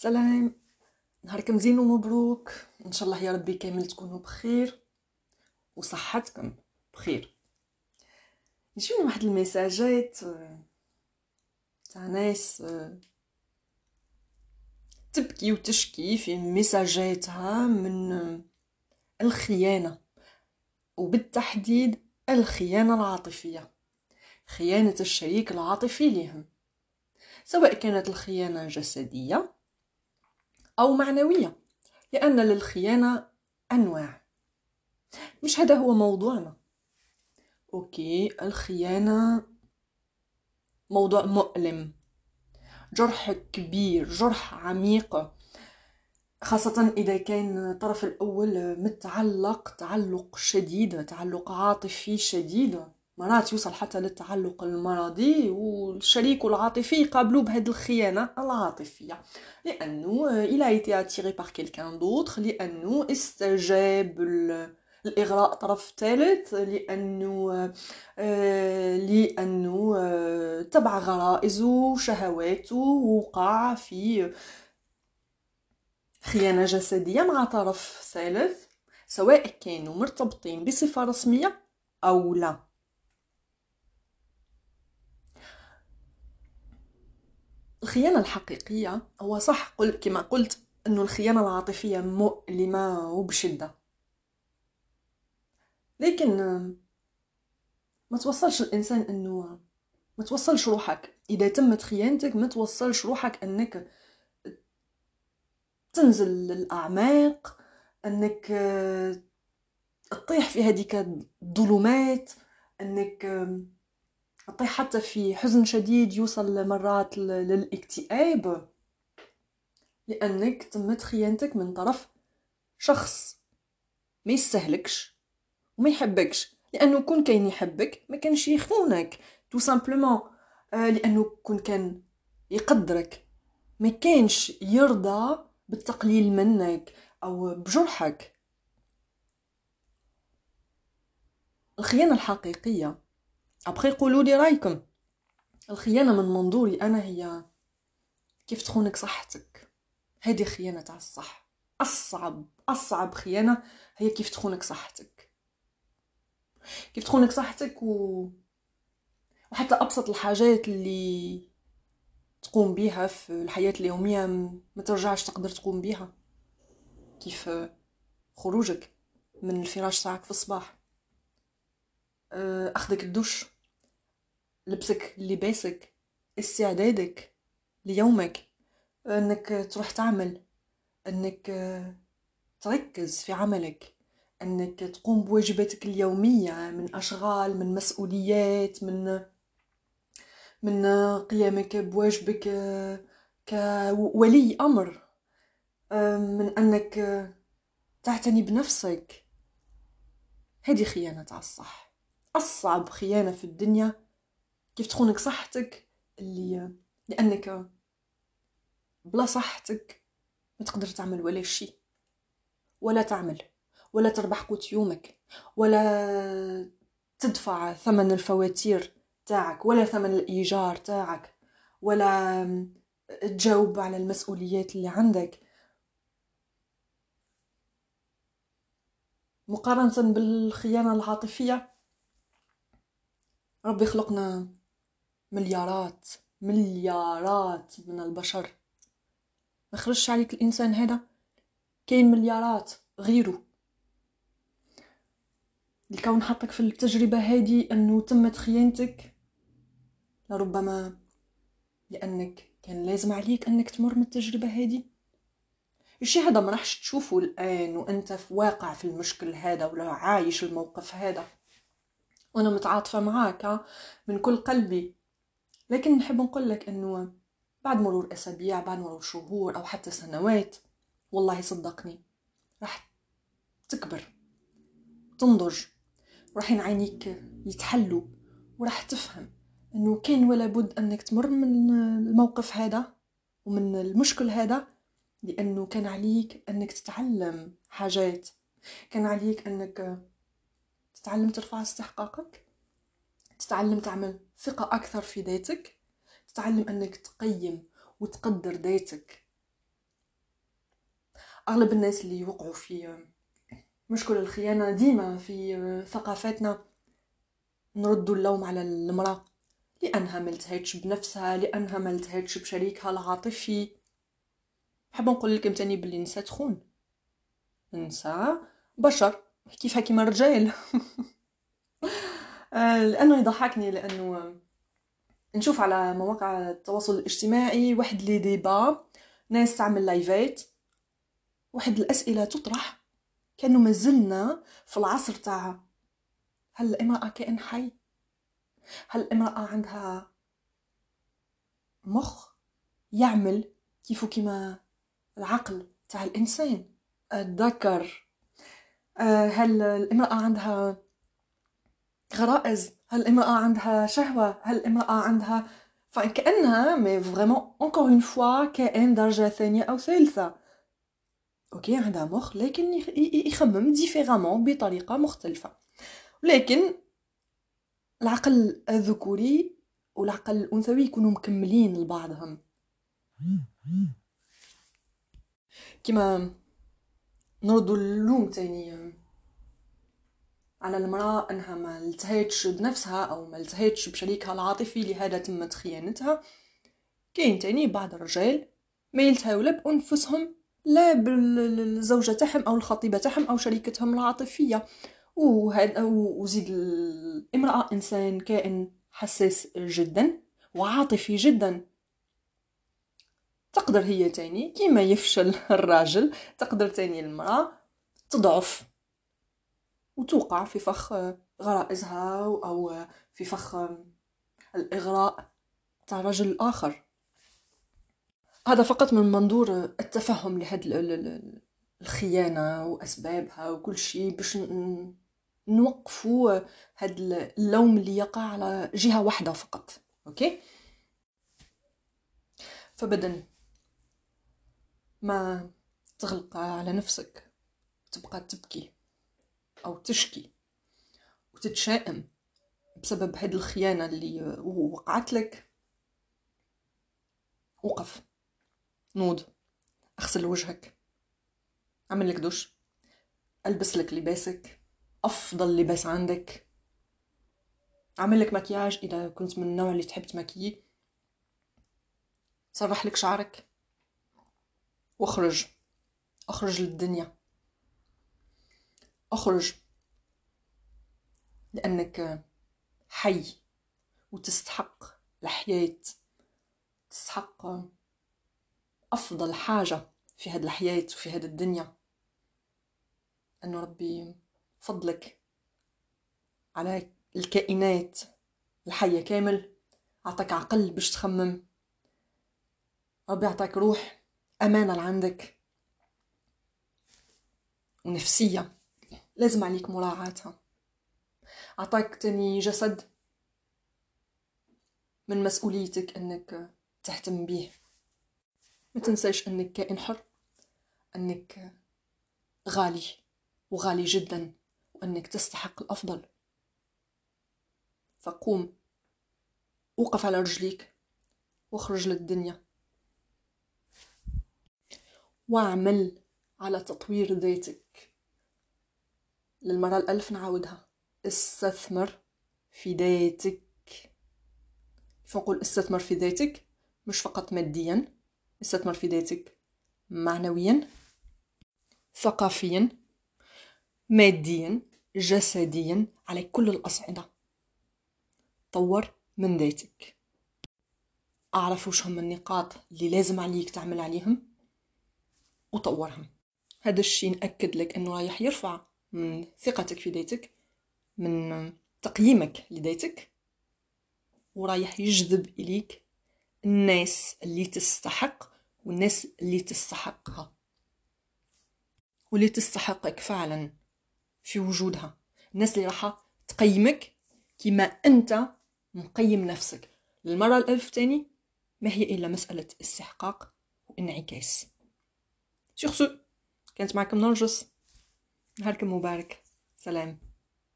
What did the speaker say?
سلام. نهاركم زين ومبروك. إن شاء الله يا ربي كامل تكونوا بخير وصحتكم بخير. يجوني واحد الميساجات آه، تاع ناس آه، تبكي وتشكي في ميساجاتها من آه، الخيانة وبالتحديد الخيانة العاطفية خيانة الشريك العاطفي لهم سواء كانت الخيانة جسدية أو معنوية لأن للخيانة أنواع. مش هذا هو موضوعنا. أوكي الخيانة موضوع مؤلم جرح كبير جرح عميق خاصة إذا كان الطرف الأول متعلق تعلق شديد تعلق عاطفي شديد. مرات يوصل حتى للتعلق المرضي والشريك العاطفي يقابلوه بهذه الخيانة العاطفية. لأنه il était attiré par quelqu'un d'autre لأنه استجاب الإغراء طرف ثالث لأنه آه، لأنه آه، تبع غرائزه وشهواته وقع في خيانة جسدية مع طرف ثالث سواء كانوا مرتبطين بصفة رسمية أو لا. الخيانة الحقيقية هو صح قل كما قلت أنه الخيانة العاطفية مؤلمة وبشدة. لكن ما توصلش الإنسان أنه ما توصلش روحك. إذا تمت خيانتك ما توصلش روحك أنك تنزل للأعماق أنك تطيح في هذيك الظلمات أنك تطيح حتى في حزن شديد يوصل مرات للاكتئاب. لأنك تمت خيانتك من طرف شخص. ما يستهلكش وما يحبكش. لأنه كون كاين يحبك ما كانش يخونك. tout simplement آه لأنه كون كان يقدرك. ما كانش يرضى بالتقليل منك أو بجرحك. الخيانة الحقيقية. ابخي قولوا لي رأيكم. الخيانة من منظوري أنا هي كيف تخونك صحتك. هذه خيانة تاع الصح. أصعب أصعب خيانة هي كيف تخونك صحتك. كيف تخونك صحتك و... وحتى أبسط الحاجات اللي تقوم بيها في الحياة اليومية ما ترجعش تقدر تقوم بيها. كيف خروجك من الفراش تاعك في الصباح. آه، أخذك الدش. لبسك لباسك استعدادك ليومك. إنك تروح تعمل. إنك آه، تركز في عملك. إنك تقوم بواجباتك اليومية من أشغال من مسؤوليات من من قيامك بواجبك آه، كولي أمر. من أنك تعتني بنفسك. هذه خيانة على الصح. أصعب خيانة في الدنيا. كيف تخونك صحتك اللي لأنك بلا صحتك ما تقدر تعمل ولا شيء. ولا تعمل ولا تربح قوت يومك ولا تدفع ثمن الفواتير تاعك ولا ثمن الإيجار تاعك ولا تجاوب على المسؤوليات اللي عندك. مقارنة بالخيانة العاطفية ربي خلقنا مليارات مليارات من البشر. ما خرجش عليك الإنسان هذا. كاين مليارات غيره. الكون حطك في التجربة هذه أنه تمت خيانتك. لربما لأنك كان لازم عليك أنك تمر من التجربة هذه. الشي هذا؟ ما راحش تشوفه الآن وأنت في واقع في المشكل هذا ولا عايش الموقف هذا. وأنا متعاطفة معاك من كل قلبي. لكن نحب نقول لك إنه بعد مرور أسابيع بعد مرور شهور أو حتى سنوات والله صدقني راح تكبر تنضج وراح عينيك يتحلوا وراح تفهم إنه كان ولا بد إنك تمر من الموقف هذا ومن المشكل هذا لأنه كان عليك إنك تتعلم حاجات كان عليك إنك تتعلم ترفع استحقاقك تتعلم تعمل ثقة أكثر في ذاتك تتعلم أنك تقيم وتقدر ذاتك. أغلب الناس اللي يوقعوا في مشكل الخيانة ديما في ثقافتنا نردوا اللوم على المرأة لأنها ملتهتش بنفسها لأنها ملتهتش بشريكها العاطفي. حاب نقول لكم تاني بلي النساء تخون. النساء بشر. كيف كيما الرجال آه، لأنه يضحكني لأنه نشوف على مواقع التواصل الاجتماعي واحد لي ديبا ناس تعمل لايفات واحد الأسئلة تطرح كأنه مازلنا في العصر تاع هل الامراه كائن حي؟ هل الامراه عندها مخ يعمل كيف كيما العقل تاع الإنسان؟ الذكر هل الامراه عندها غرائز؟ هل الامراه عندها شهوة؟ هل الامراه عندها فكانها mais vraiment encore une fois كائن درجة ثانية أو ثالثة. OK عندها مخ لكن يخمم différemment بطريقة مختلفة. ولكن العقل الذكوري والعقل الأنثوي يكونوا مكملين لبعضهم. كما نردو اللوم تاني على المرأة أنها ما التهيتش بنفسها أو ما التهيتش بشريكها العاطفي لهذا تمت خيانتها كاين تاني بعض الرجال ما يلتهوا لا بأنفسهم لا بالزوجة تاعهم أو الخطيبة تاعهم أو شريكتهم العاطفية. وزيد الامرأة إنسان كائن حساس جدا وعاطفي جدا. تقدر هي تاني كيما يفشل الراجل تقدر تاني المرأة تضعف وتوقع في فخ غرائزها أو في فخ الإغراء تاع الرجل الآخر هذا فقط من منظور التفهم لهاد الخيانة وأسبابها وكل شيء باش نوقفوا هاد اللوم اللي يقع على جهة واحدة فقط. أوكي؟ فبدن. ما تغلق على نفسك. تبقى تبكي أو تشكي وتتشائم بسبب هاد الخيانة اللي وقعت لك. وقف. نوض. اغسل وجهك. اعمل لك دش. البس لك لباسك. افضل لباس عندك. اعمل لك مكياج إذا كنت من النوع اللي تحب تمكيي. سرح لك شعرك. واخرج أخرج للدنيا. أخرج. لأنك حي. وتستحق الحياة. تستحق أفضل حاجة في هذه الحياة وفي هذه الدنيا. انه ربي فضلك على الكائنات. الحية كامل. عطاك عقل باش تخمم. ربي عطاك روح. أمانة لعندك. ونفسية. لازم عليك مراعاتها. عطاك تاني جسد. من مسؤوليتك إنك تهتم به ما تنساش إنك كائن حر. إنك غالي. وغالي جدا. وإنك تستحق الأفضل. فقوم. وقف على رجليك. واخرج للدنيا. واعمل على تطوير ذاتك. للمرة الألف نعاودها. استثمر في ذاتك. كيف نقول استثمر في ذاتك مش فقط ماديا. استثمر في ذاتك معنويا ثقافيا ماديا جسديا على كل الأصعدة. طور من ذاتك. أعرف وش هم النقاط اللي لازم عليك تعمل عليهم؟ وطورهم. هذا الشيء نأكد لك أنه رايح يرفع من ثقتك في ذاتك من تقييمك لذاتك ورايح يجذب إليك الناس اللي تستحق والناس اللي تستحقها. واللي تستحقك فعلا في وجودها. الناس اللي راح تقيمك كما أنت مقيم نفسك. للمرة الألف تاني ما هي إلا مسألة استحقاق وانعكاس. سيغ سو كانت معكم نرجس نهاركم مبارك سلام